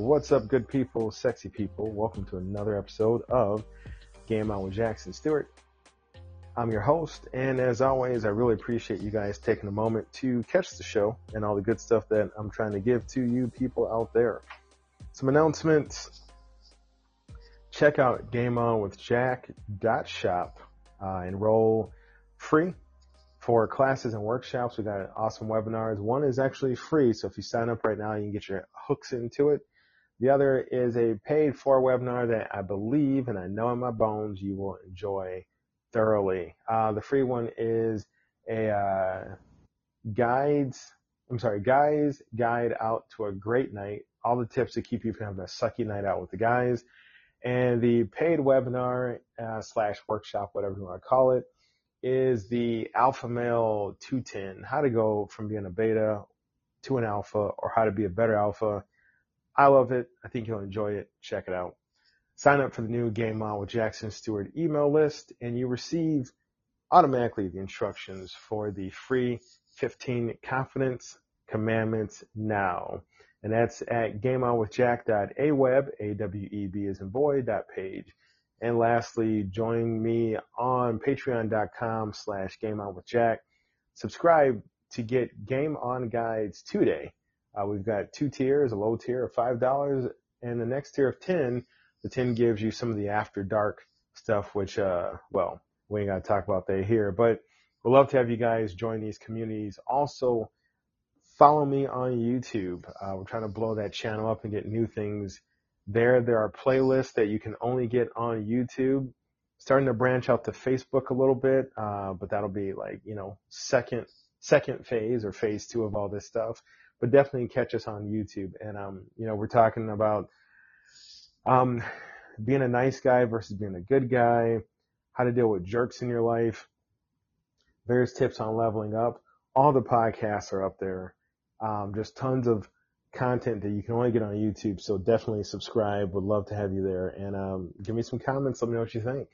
What's up, good people, sexy people? Welcome to another episode of Game On with Jackson Stewart. I'm your host, and as always, I really appreciate you guys taking a moment to catch the show and all the good stuff that I'm trying to give to you people out there. Some announcements. Check out Game On with GameOnWithJack.shop. Uh, enroll free for classes and workshops. We got awesome webinars. One is actually free, so if you sign up right now, you can get your hooks into it. The other is a paid for webinar that I believe and I know in my bones you will enjoy thoroughly. Uh, the free one is a uh, guides. I'm sorry, guys guide out to a great night. All the tips to keep you from having a sucky night out with the guys. And the paid webinar uh, slash workshop, whatever you want to call it, is the Alpha Male 210, how to go from being a beta to an alpha or how to be a better alpha. I love it. I think you'll enjoy it. Check it out. Sign up for the new Game On with Jackson Stewart email list and you receive automatically the instructions for the free 15 confidence commandments now. And that's at gameonwithjack.aweb, A-W-E-B is in boy, dot page. And lastly, join me on patreon.com slash game on with Jack. Subscribe to get game on guides today. Uh, we've got two tiers, a low tier of $5 and the next tier of 10. The 10 gives you some of the after dark stuff, which, uh, well, we ain't got to talk about that here, but we'd love to have you guys join these communities. Also, follow me on YouTube. Uh, we're trying to blow that channel up and get new things there. There are playlists that you can only get on YouTube. Starting to branch out to Facebook a little bit, uh, but that'll be like, you know, second, second phase or phase two of all this stuff. But definitely catch us on YouTube. And, um, you know, we're talking about, um, being a nice guy versus being a good guy, how to deal with jerks in your life, various tips on leveling up. All the podcasts are up there. Um, just tons of content that you can only get on YouTube. So definitely subscribe. Would love to have you there and um, give me some comments. Let me know what you think.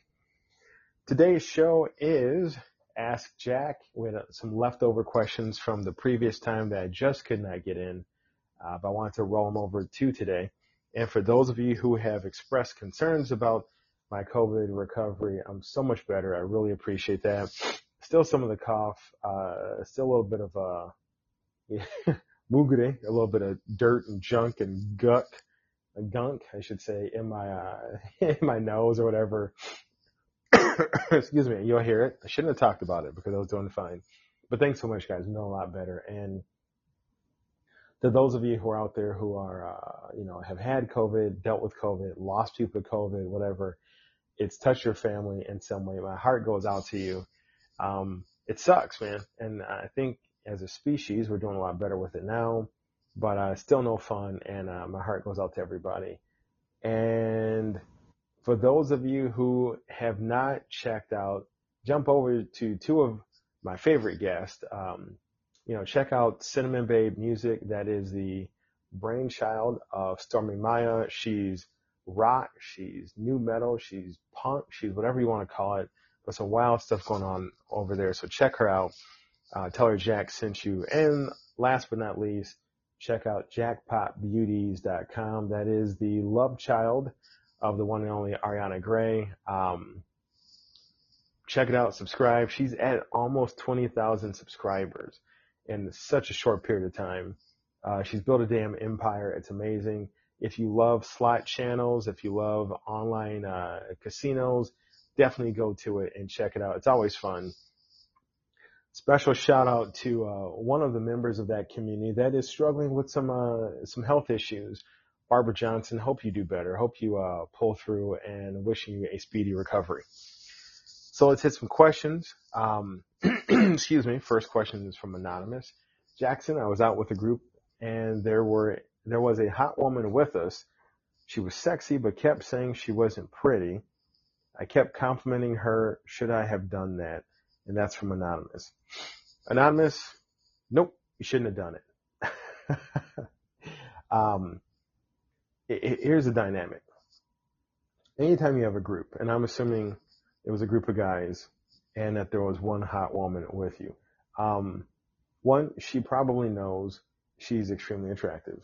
Today's show is Ask Jack. We had some leftover questions from the previous time that I just could not get in, uh, but I wanted to roll them over to today. And for those of you who have expressed concerns about my COVID recovery, I'm so much better. I really appreciate that. Still some of the cough, uh, still a little bit of a, mugre, a little bit of dirt and junk and guck, gunk, I should say, in my, uh, in my nose or whatever. Excuse me. You'll hear it. I shouldn't have talked about it because I was doing fine. But thanks so much, guys. You know a lot better. And to those of you who are out there who are, uh, you know, have had COVID, dealt with COVID, lost people to COVID, whatever, it's touched your family in some way. My heart goes out to you. Um, it sucks, man. And I think as a species, we're doing a lot better with it now, but uh, still no fun. And uh, my heart goes out to everybody. And for those of you who have not checked out, jump over to two of my favorite guests. Um, you know, check out Cinnamon Babe Music. That is the brainchild of Stormy Maya. She's rock, she's new metal, she's punk, she's whatever you want to call it. But some wild stuff going on over there. So check her out. Uh, tell her Jack sent you. And last but not least, check out jackpotbeauties.com. That is the love child of the one and only Ariana Gray. Um, check it out, subscribe. She's at almost 20,000 subscribers. in such a short period of time. Uh, she's built a damn empire. It's amazing. If you love slot channels, if you love online uh, casinos, definitely go to it and check it out. It's always fun. Special shout out to uh, one of the members of that community that is struggling with some uh, some health issues. Barbara Johnson, hope you do better. Hope you uh, pull through and wishing you a speedy recovery. So let's hit some questions. Um, excuse me. First question is from anonymous. Jackson, I was out with a group and there were there was a hot woman with us. She was sexy but kept saying she wasn't pretty. I kept complimenting her. Should I have done that? And that's from anonymous. Anonymous, nope, you shouldn't have done it. um, here's the dynamic. Anytime you have a group, and I'm assuming it was a group of guys, and that there was one hot woman with you. Um, one, she probably knows she's extremely attractive.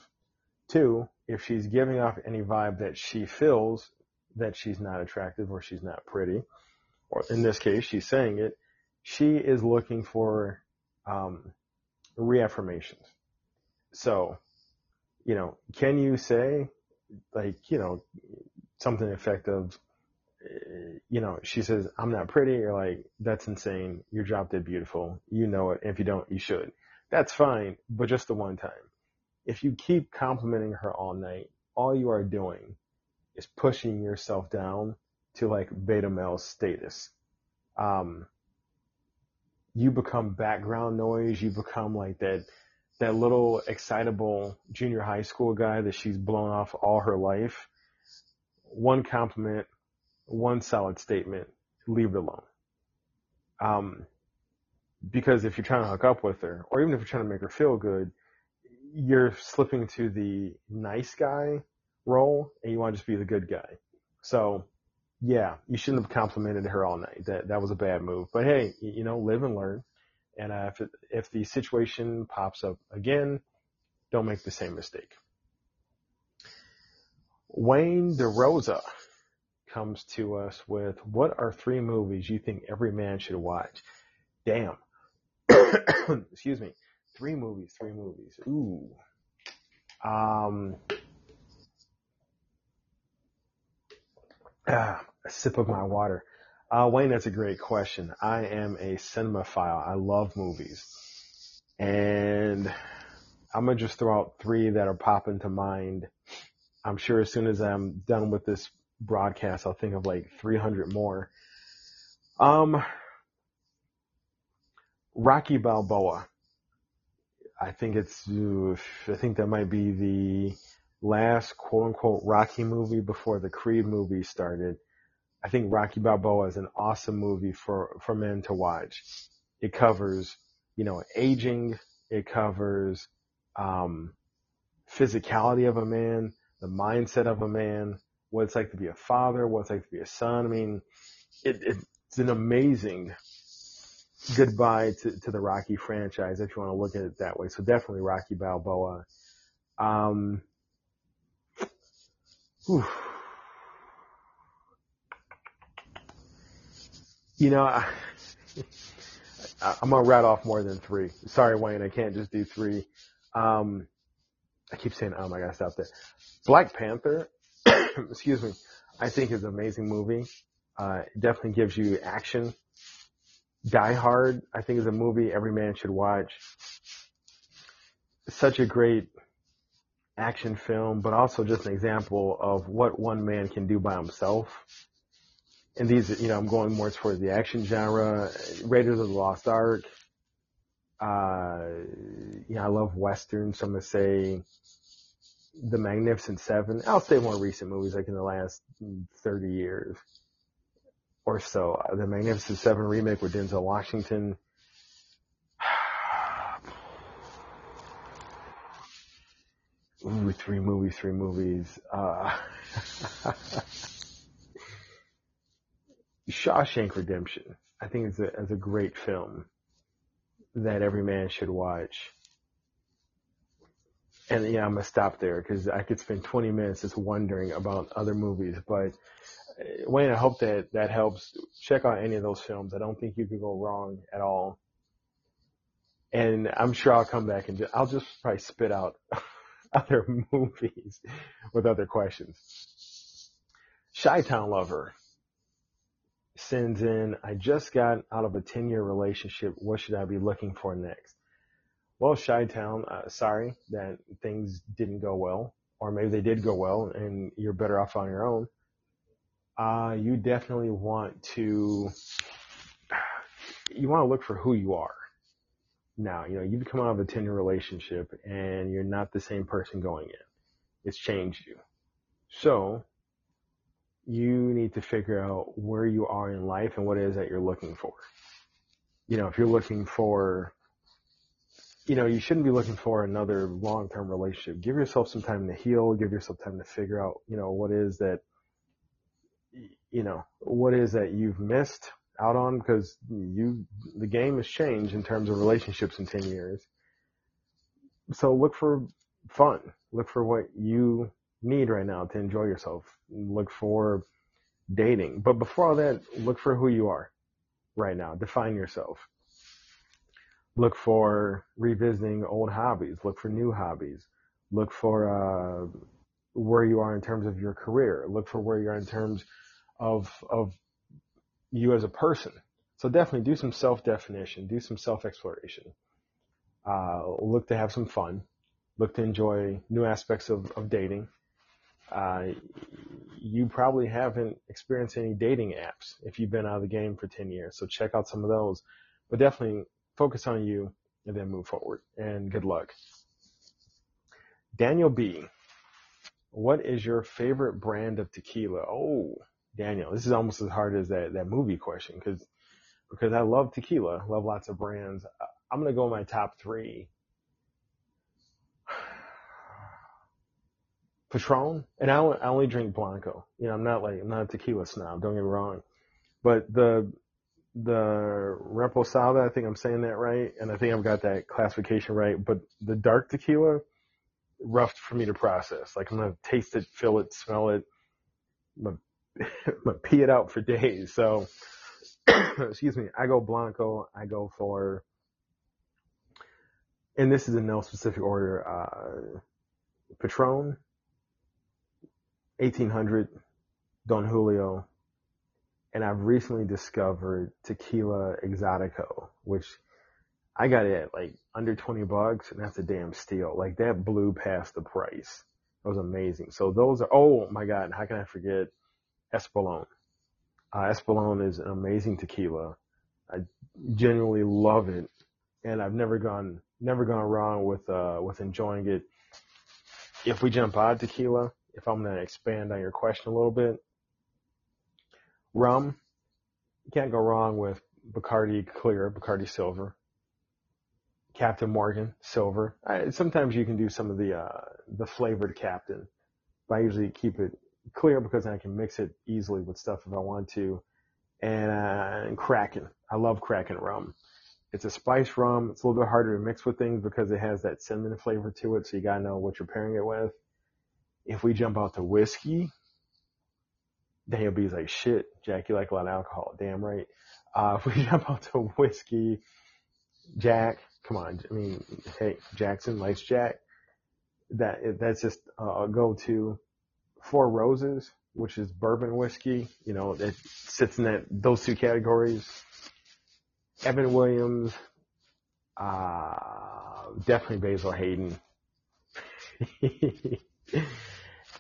Two, if she's giving off any vibe that she feels that she's not attractive or she's not pretty, or in this case, she's saying it, she is looking for um, reaffirmations. So, you know, can you say, like, you know, something effective? You know, she says, I'm not pretty. You're like, that's insane. Your job did beautiful. You know it. If you don't, you should. That's fine, but just the one time. If you keep complimenting her all night, all you are doing is pushing yourself down to like beta male status. Um, you become background noise. You become like that, that little excitable junior high school guy that she's blown off all her life. One compliment, one solid statement, leave it alone. Um, because if you're trying to hook up with her, or even if you're trying to make her feel good, you're slipping to the nice guy role and you want to just be the good guy. So yeah, you shouldn't have complimented her all night. That that was a bad move. But hey, you know, live and learn. And uh, if if the situation pops up again, don't make the same mistake. Wayne DeRosa comes to us with what are three movies you think every man should watch? Damn. Excuse me. Three movies, three movies. Ooh. Um, ah, a sip of my water. Uh, Wayne, that's a great question. I am a cinemaphile. I love movies. And I'm going to just throw out three that are popping to mind. I'm sure as soon as I'm done with this broadcast, I'll think of like 300 more. Um, Rocky Balboa. I think it's, I think that might be the last quote unquote Rocky movie before the Creed movie started. I think Rocky Balboa is an awesome movie for, for men to watch. It covers, you know, aging. It covers, um, physicality of a man, the mindset of a man, what it's like to be a father, what it's like to be a son. I mean, it, it's an amazing goodbye to, to the Rocky franchise if you want to look at it that way. So definitely Rocky Balboa. Um. You know, I, I'm gonna rat off more than three. Sorry, Wayne, I can't just do three. Um, I keep saying, um, I gotta stop there. Black Panther, excuse me, I think is an amazing movie. Uh, it definitely gives you action. Die Hard, I think is a movie every man should watch. Such a great action film, but also just an example of what one man can do by himself and these, you know, I'm going more towards the action genre. Raiders of the Lost Ark. Uh, you know, I love westerns. So I'm gonna say The Magnificent Seven. I'll say more recent movies, like in the last 30 years or so. Uh, the Magnificent Seven remake with Denzel Washington. Ooh, three movies, three movies. Uh, Shawshank Redemption, I think is a, is a great film that every man should watch. And yeah, I'm gonna stop there because I could spend 20 minutes just wondering about other movies. But uh, Wayne, I hope that that helps. Check out any of those films. I don't think you could go wrong at all. and I'm sure I'll come back and just, I'll just probably spit out other movies with other questions. Chi-Town Lover sends in, I just got out of a 10 year relationship. What should I be looking for next? Well, Chi-Town, uh, sorry that things didn't go well, or maybe they did go well and you're better off on your own. Uh, you definitely want to, you want to look for who you are now. You know, you've come out of a 10 year relationship and you're not the same person going in. It's changed you. So you need to figure out where you are in life and what it is that you're looking for. You know, if you're looking for, you know, you shouldn't be looking for another long-term relationship. Give yourself some time to heal. Give yourself time to figure out, you know, what is that, you know, what is that you've missed out on because you, the game has changed in terms of relationships in 10 years. So look for fun. Look for what you need right now to enjoy yourself. Look for dating. But before all that, look for who you are right now. Define yourself. Look for revisiting old hobbies. Look for new hobbies. Look for uh, where you are in terms of your career. Look for where you are in terms of of you as a person. So definitely do some self definition. Do some self exploration. Uh, look to have some fun. Look to enjoy new aspects of, of dating uh, you probably haven't experienced any dating apps if you've been out of the game for 10 years. So check out some of those, but definitely focus on you and then move forward and good luck. Daniel B. What is your favorite brand of tequila? Oh, Daniel, this is almost as hard as that, that movie question because, because I love tequila, love lots of brands. I'm going to go my top three Patron, and I, I only drink Blanco. You know, I'm not like I'm not a tequila snob. Don't get me wrong, but the the Reposada, I think I'm saying that right, and I think I've got that classification right. But the dark tequila, rough for me to process. Like I'm gonna taste it, feel it, smell it, I'm gonna pee it out for days. So, excuse me, I go Blanco. I go for, and this is in no specific order. Uh, Patron, 1800 Don Julio, and I've recently discovered Tequila Exotico, which I got it at like under 20 bucks, and that's a damn steal. Like that blew past the price. It was amazing. So those are, oh my God, how can I forget Espolon? Uh, Espolon is an amazing tequila. I genuinely love it, and I've never gone, never gone wrong with, uh, with enjoying it. If we jump out tequila, if I'm going to expand on your question a little bit, rum, you can't go wrong with Bacardi Clear, Bacardi Silver, Captain Morgan Silver. I, sometimes you can do some of the uh, the flavored Captain, but I usually keep it clear because I can mix it easily with stuff if I want to. And, uh, and Kraken, I love Kraken rum. It's a spice rum. It's a little bit harder to mix with things because it has that cinnamon flavor to it, so you gotta know what you're pairing it with. If we jump out to whiskey, then he'll be like, shit, Jack, you like a lot of alcohol. Damn right. Uh, if we jump out to whiskey, Jack, come on. I mean, hey, Jackson likes Jack. That, that's just a go-to. Four Roses, which is bourbon whiskey, you know, that sits in that, those two categories. Evan Williams, uh, definitely Basil Hayden.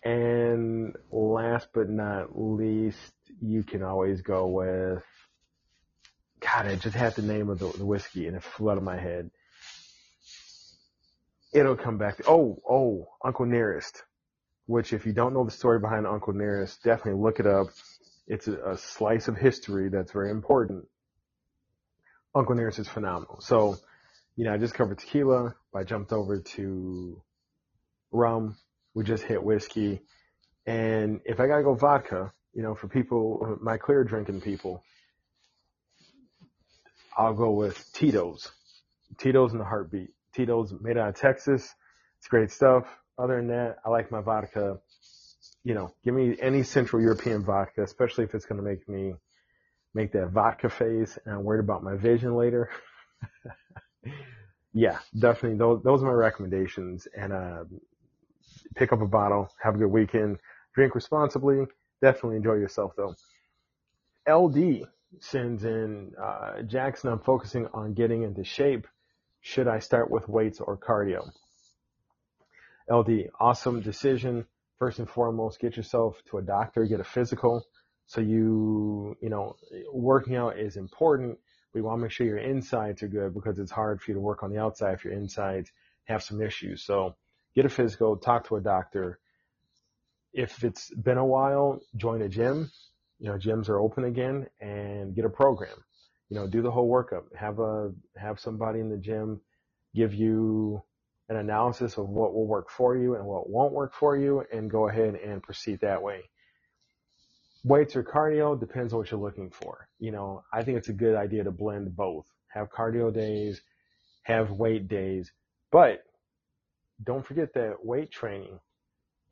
And last but not least, you can always go with, God, I just had the name of the, the whiskey and it flew out of my head. It'll come back. To, oh, oh, Uncle Nearest, which if you don't know the story behind Uncle Nearest, definitely look it up. It's a, a slice of history that's very important. Uncle Nearest is phenomenal. So, you know, I just covered tequila. I jumped over to rum, we just hit whiskey. And if I gotta go vodka, you know, for people, my clear drinking people, I'll go with Tito's. Tito's in the heartbeat. Tito's made out of Texas. It's great stuff. Other than that, I like my vodka. You know, give me any Central European vodka, especially if it's going to make me make that vodka face and I'm worried about my vision later. yeah, definitely. Those, those are my recommendations. And, uh, pick up a bottle, have a good weekend, drink responsibly. Definitely enjoy yourself though. LD sends in, uh, Jackson, I'm focusing on getting into shape. Should I start with weights or cardio? LD, awesome decision. First and foremost, get yourself to a doctor, get a physical. So you, you know, working out is important. We want to make sure your insides are good because it's hard for you to work on the outside if your insides have some issues. So get a physical, talk to a doctor. If it's been a while, join a gym. You know, gyms are open again and get a program. You know, do the whole workup. Have a, have somebody in the gym give you an analysis of what will work for you and what won't work for you and go ahead and proceed that way. Weights or cardio depends on what you're looking for. You know, I think it's a good idea to blend both. Have cardio days, have weight days, but don't forget that weight training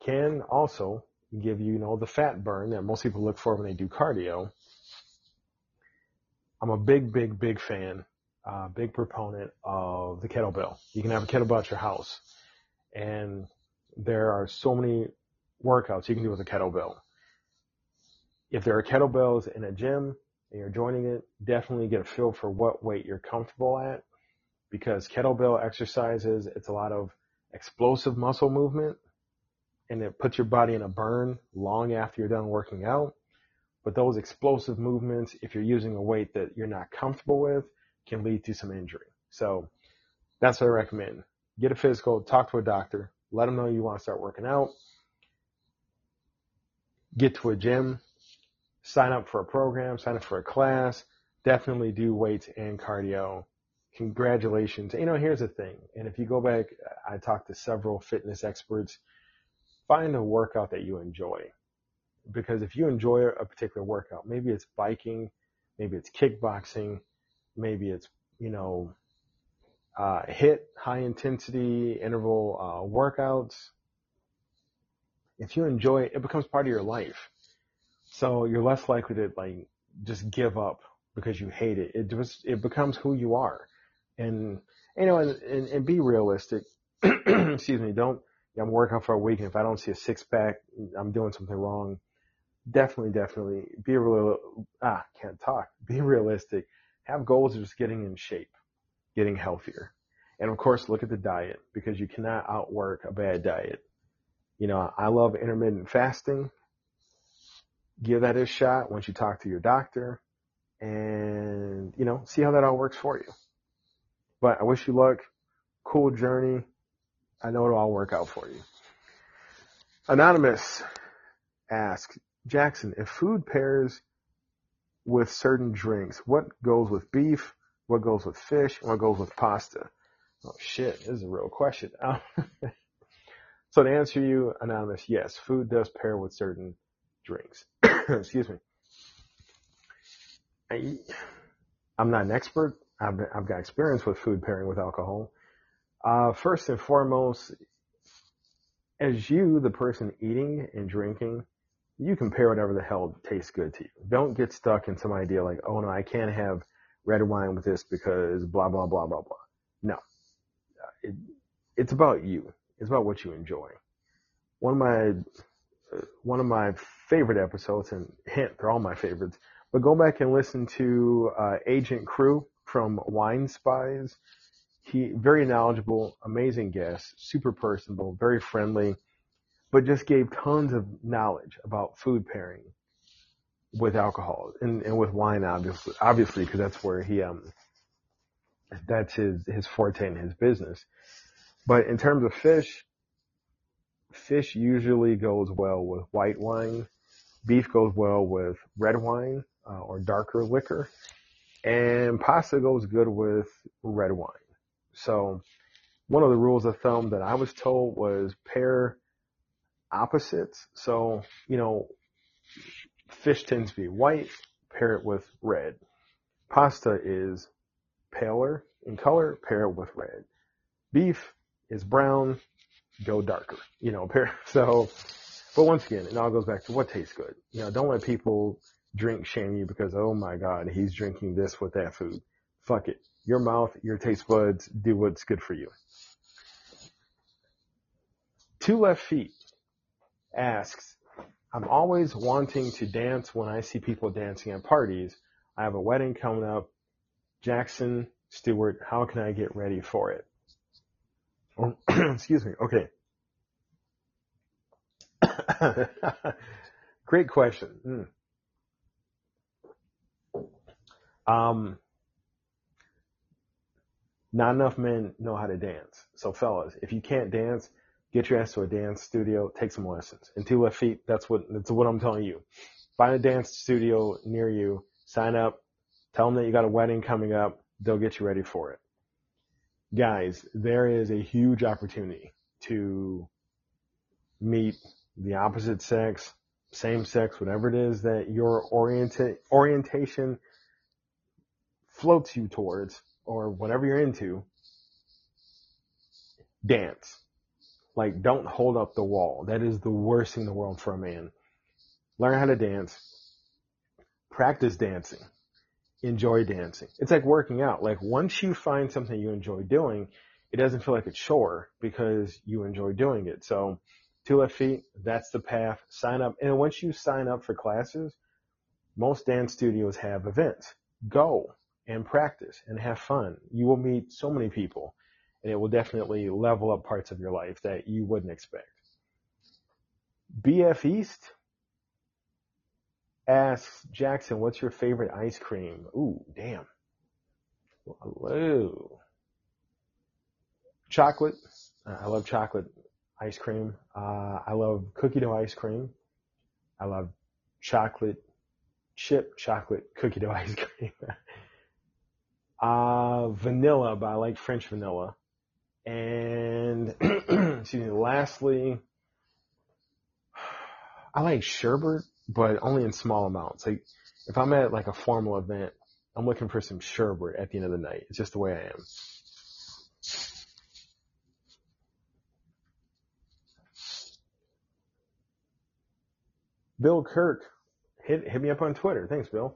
can also give you, you know, the fat burn that most people look for when they do cardio. I'm a big, big, big fan, uh, big proponent of the kettlebell. You can have a kettlebell at your house and there are so many workouts you can do with a kettlebell. If there are kettlebells in a gym and you're joining it, definitely get a feel for what weight you're comfortable at because kettlebell exercises, it's a lot of explosive muscle movement and it puts your body in a burn long after you're done working out. But those explosive movements, if you're using a weight that you're not comfortable with, can lead to some injury. So that's what I recommend. Get a physical, talk to a doctor, let them know you want to start working out, get to a gym, sign up for a program, sign up for a class, definitely do weights and cardio congratulations. You know, here's the thing. And if you go back, I talked to several fitness experts. Find a workout that you enjoy. Because if you enjoy a particular workout, maybe it's biking, maybe it's kickboxing, maybe it's, you know, uh, HIIT high intensity interval uh, workouts. If you enjoy it, it becomes part of your life. So you're less likely to like just give up because you hate it. It just, it becomes who you are and you know, and, and, and be realistic. Excuse me. Don't. I'm working for a week, and if I don't see a six pack, I'm doing something wrong. Definitely, definitely be real. Ah, can't talk. Be realistic. Have goals of just getting in shape, getting healthier, and of course, look at the diet because you cannot outwork a bad diet. You know, I love intermittent fasting. Give that a shot once you talk to your doctor, and you know, see how that all works for you. But I wish you luck. Cool journey. I know it'll all work out for you. Anonymous asks, Jackson, if food pairs with certain drinks, what goes with beef? What goes with fish? What goes with pasta? Oh shit, this is a real question. so to answer you, Anonymous, yes, food does pair with certain drinks. Excuse me. I, I'm not an expert. I've, I've got experience with food pairing with alcohol. Uh, first and foremost, as you, the person eating and drinking, you can pair whatever the hell tastes good to you. Don't get stuck in some idea like, oh no, I can't have red wine with this because blah, blah, blah, blah, blah. No. Uh, it, it's about you. It's about what you enjoy. One of my, uh, one of my favorite episodes, and hint, they're all my favorites, but go back and listen to, uh, Agent Crew from Wine Spies. He very knowledgeable, amazing guest, super personable, very friendly, but just gave tons of knowledge about food pairing with alcohol and, and with wine, obviously, obviously, because that's where he um that's his his forte in his business. But in terms of fish, fish usually goes well with white wine. Beef goes well with red wine uh, or darker liquor. And pasta goes good with red wine. So one of the rules of thumb that I was told was pair opposites. So, you know, fish tends to be white, pair it with red. Pasta is paler in color, pair it with red. Beef is brown, go darker, you know, pair. So, but once again, it all goes back to what tastes good. You know, don't let people drink shame you because, oh my God, he's drinking this with that food. Fuck it. your mouth, your taste buds, do what's good for you. Two Left Feet asks, I'm always wanting to dance when I see people dancing at parties. I have a wedding coming up. Jackson Stewart, how can I get ready for it? Oh, excuse me. Okay. Great question. Mm. Um, not enough men know how to dance. So fellas, if you can't dance, get your ass to a dance studio, take some lessons. And two left feet, that's what, that's what I'm telling you. Find a dance studio near you, sign up, tell them that you got a wedding coming up, they'll get you ready for it. Guys, there is a huge opportunity to meet the opposite sex, same sex, whatever it is that your orienta- orientation floats you towards or whatever you're into, dance. Like, don't hold up the wall. That is the worst thing in the world for a man. Learn how to dance. Practice dancing. Enjoy dancing. It's like working out. Like, once you find something you enjoy doing, it doesn't feel like a chore because you enjoy doing it. So, two left feet, that's the path. Sign up. And once you sign up for classes, most dance studios have events. Go and practice and have fun. You will meet so many people and it will definitely level up parts of your life that you wouldn't expect. BF East asks Jackson, what's your favorite ice cream? Ooh, damn. Hello. Chocolate. I love chocolate ice cream. Uh, I love cookie dough ice cream. I love chocolate chip chocolate cookie dough ice cream. Uh, vanilla, but I like French vanilla. And excuse me, lastly, I like sherbet, but only in small amounts. Like if I'm at like a formal event, I'm looking for some sherbet at the end of the night. It's just the way I am. Bill Kirk, hit hit me up on Twitter. Thanks, Bill.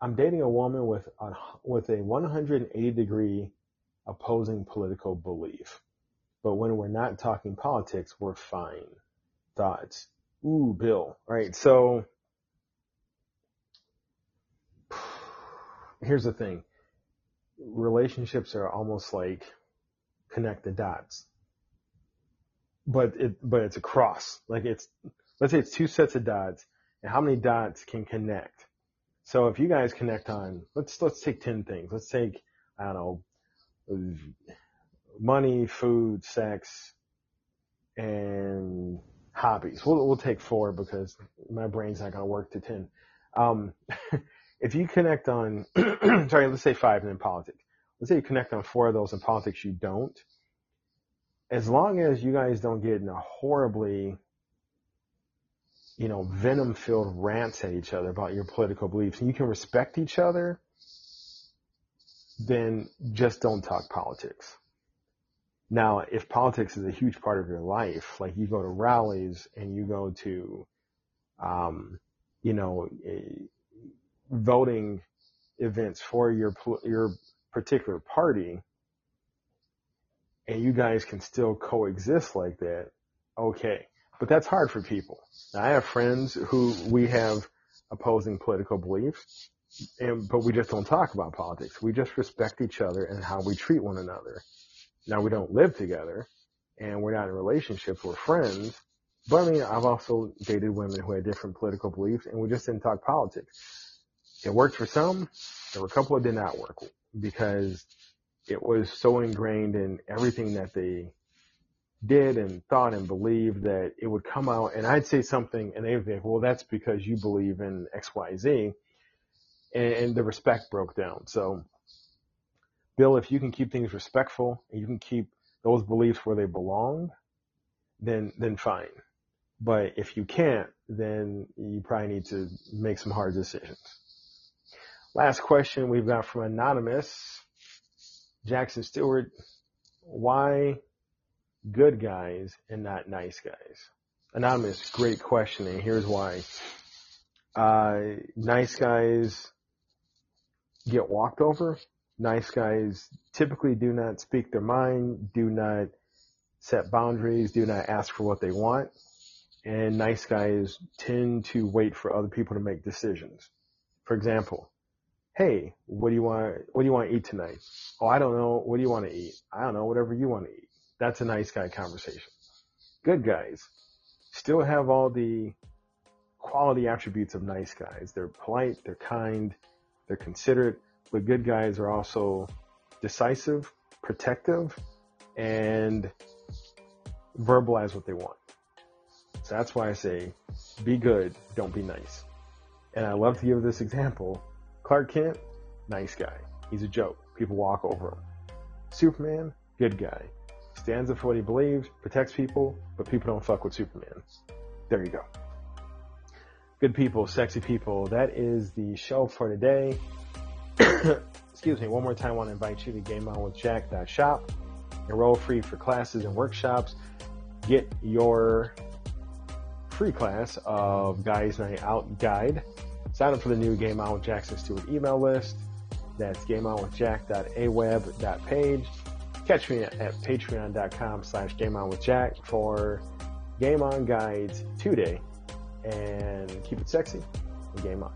I'm dating a woman with a, with a 180 degree opposing political belief. But when we're not talking politics, we're fine. Thoughts. Ooh, Bill. All right. So here's the thing. Relationships are almost like connect the dots. But it, but it's a cross. Like it's, let's say it's two sets of dots and how many dots can connect? So if you guys connect on, let's, let's take 10 things. Let's take, I don't know, money, food, sex, and hobbies. We'll, we'll take four because my brain's not to work to 10. Um, if you connect on, sorry, let's say five and then politics. Let's say you connect on four of those in politics you don't. As long as you guys don't get in a horribly, you know, venom filled rants at each other about your political beliefs and you can respect each other, then just don't talk politics. Now, if politics is a huge part of your life, like you go to rallies and you go to, um, you know, voting events for your your particular party, and you guys can still coexist like that, okay. But that's hard for people. I have friends who we have opposing political beliefs, and, but we just don't talk about politics. We just respect each other and how we treat one another. Now we don't live together and we're not in relationships. We're friends. But I mean, I've also dated women who had different political beliefs and we just didn't talk politics. It worked for some. There were a couple that did not work because it was so ingrained in everything that they did and thought and believed that it would come out and I'd say something and they'd like, well, that's because you believe in X, Y, Z and, and the respect broke down. So, Bill, if you can keep things respectful and you can keep those beliefs where they belong, then then fine. But if you can't, then you probably need to make some hard decisions. Last question we've got from Anonymous. Jackson Stewart, why good guys and not nice guys? Anonymous, great question, and here's why. Uh, nice guys get walked over Nice guys typically do not speak their mind, do not set boundaries, do not ask for what they want. And nice guys tend to wait for other people to make decisions. For example, hey, what do you want, what do you want to eat tonight? Oh, I don't know. What do you want to eat? I don't know. Whatever you want to eat. That's a nice guy conversation. Good guys still have all the quality attributes of nice guys. They're polite, they're kind, they're considerate, but good guys are also decisive, protective, and verbalize what they want. So that's why I say be good, don't be nice. And I love to give this example. Clark Kent, nice guy. He's a joke. People walk over him. Superman, good guy. Stands up for what he believes, protects people, but people don't fuck with Superman. There you go. Good people, sexy people. That is the show for today. Excuse me. One more time, I want to invite you to GameOnWithJack.shop. Enroll free for classes and workshops. Get your free class of Guys Night Out Guide. Sign up for the new Game On with Jackson Stewart email list. That's gameonwithjack.aweb.page. Catch me at, patreon.com slash gameonwithjack for Game On guides today. And keep it sexy and game on.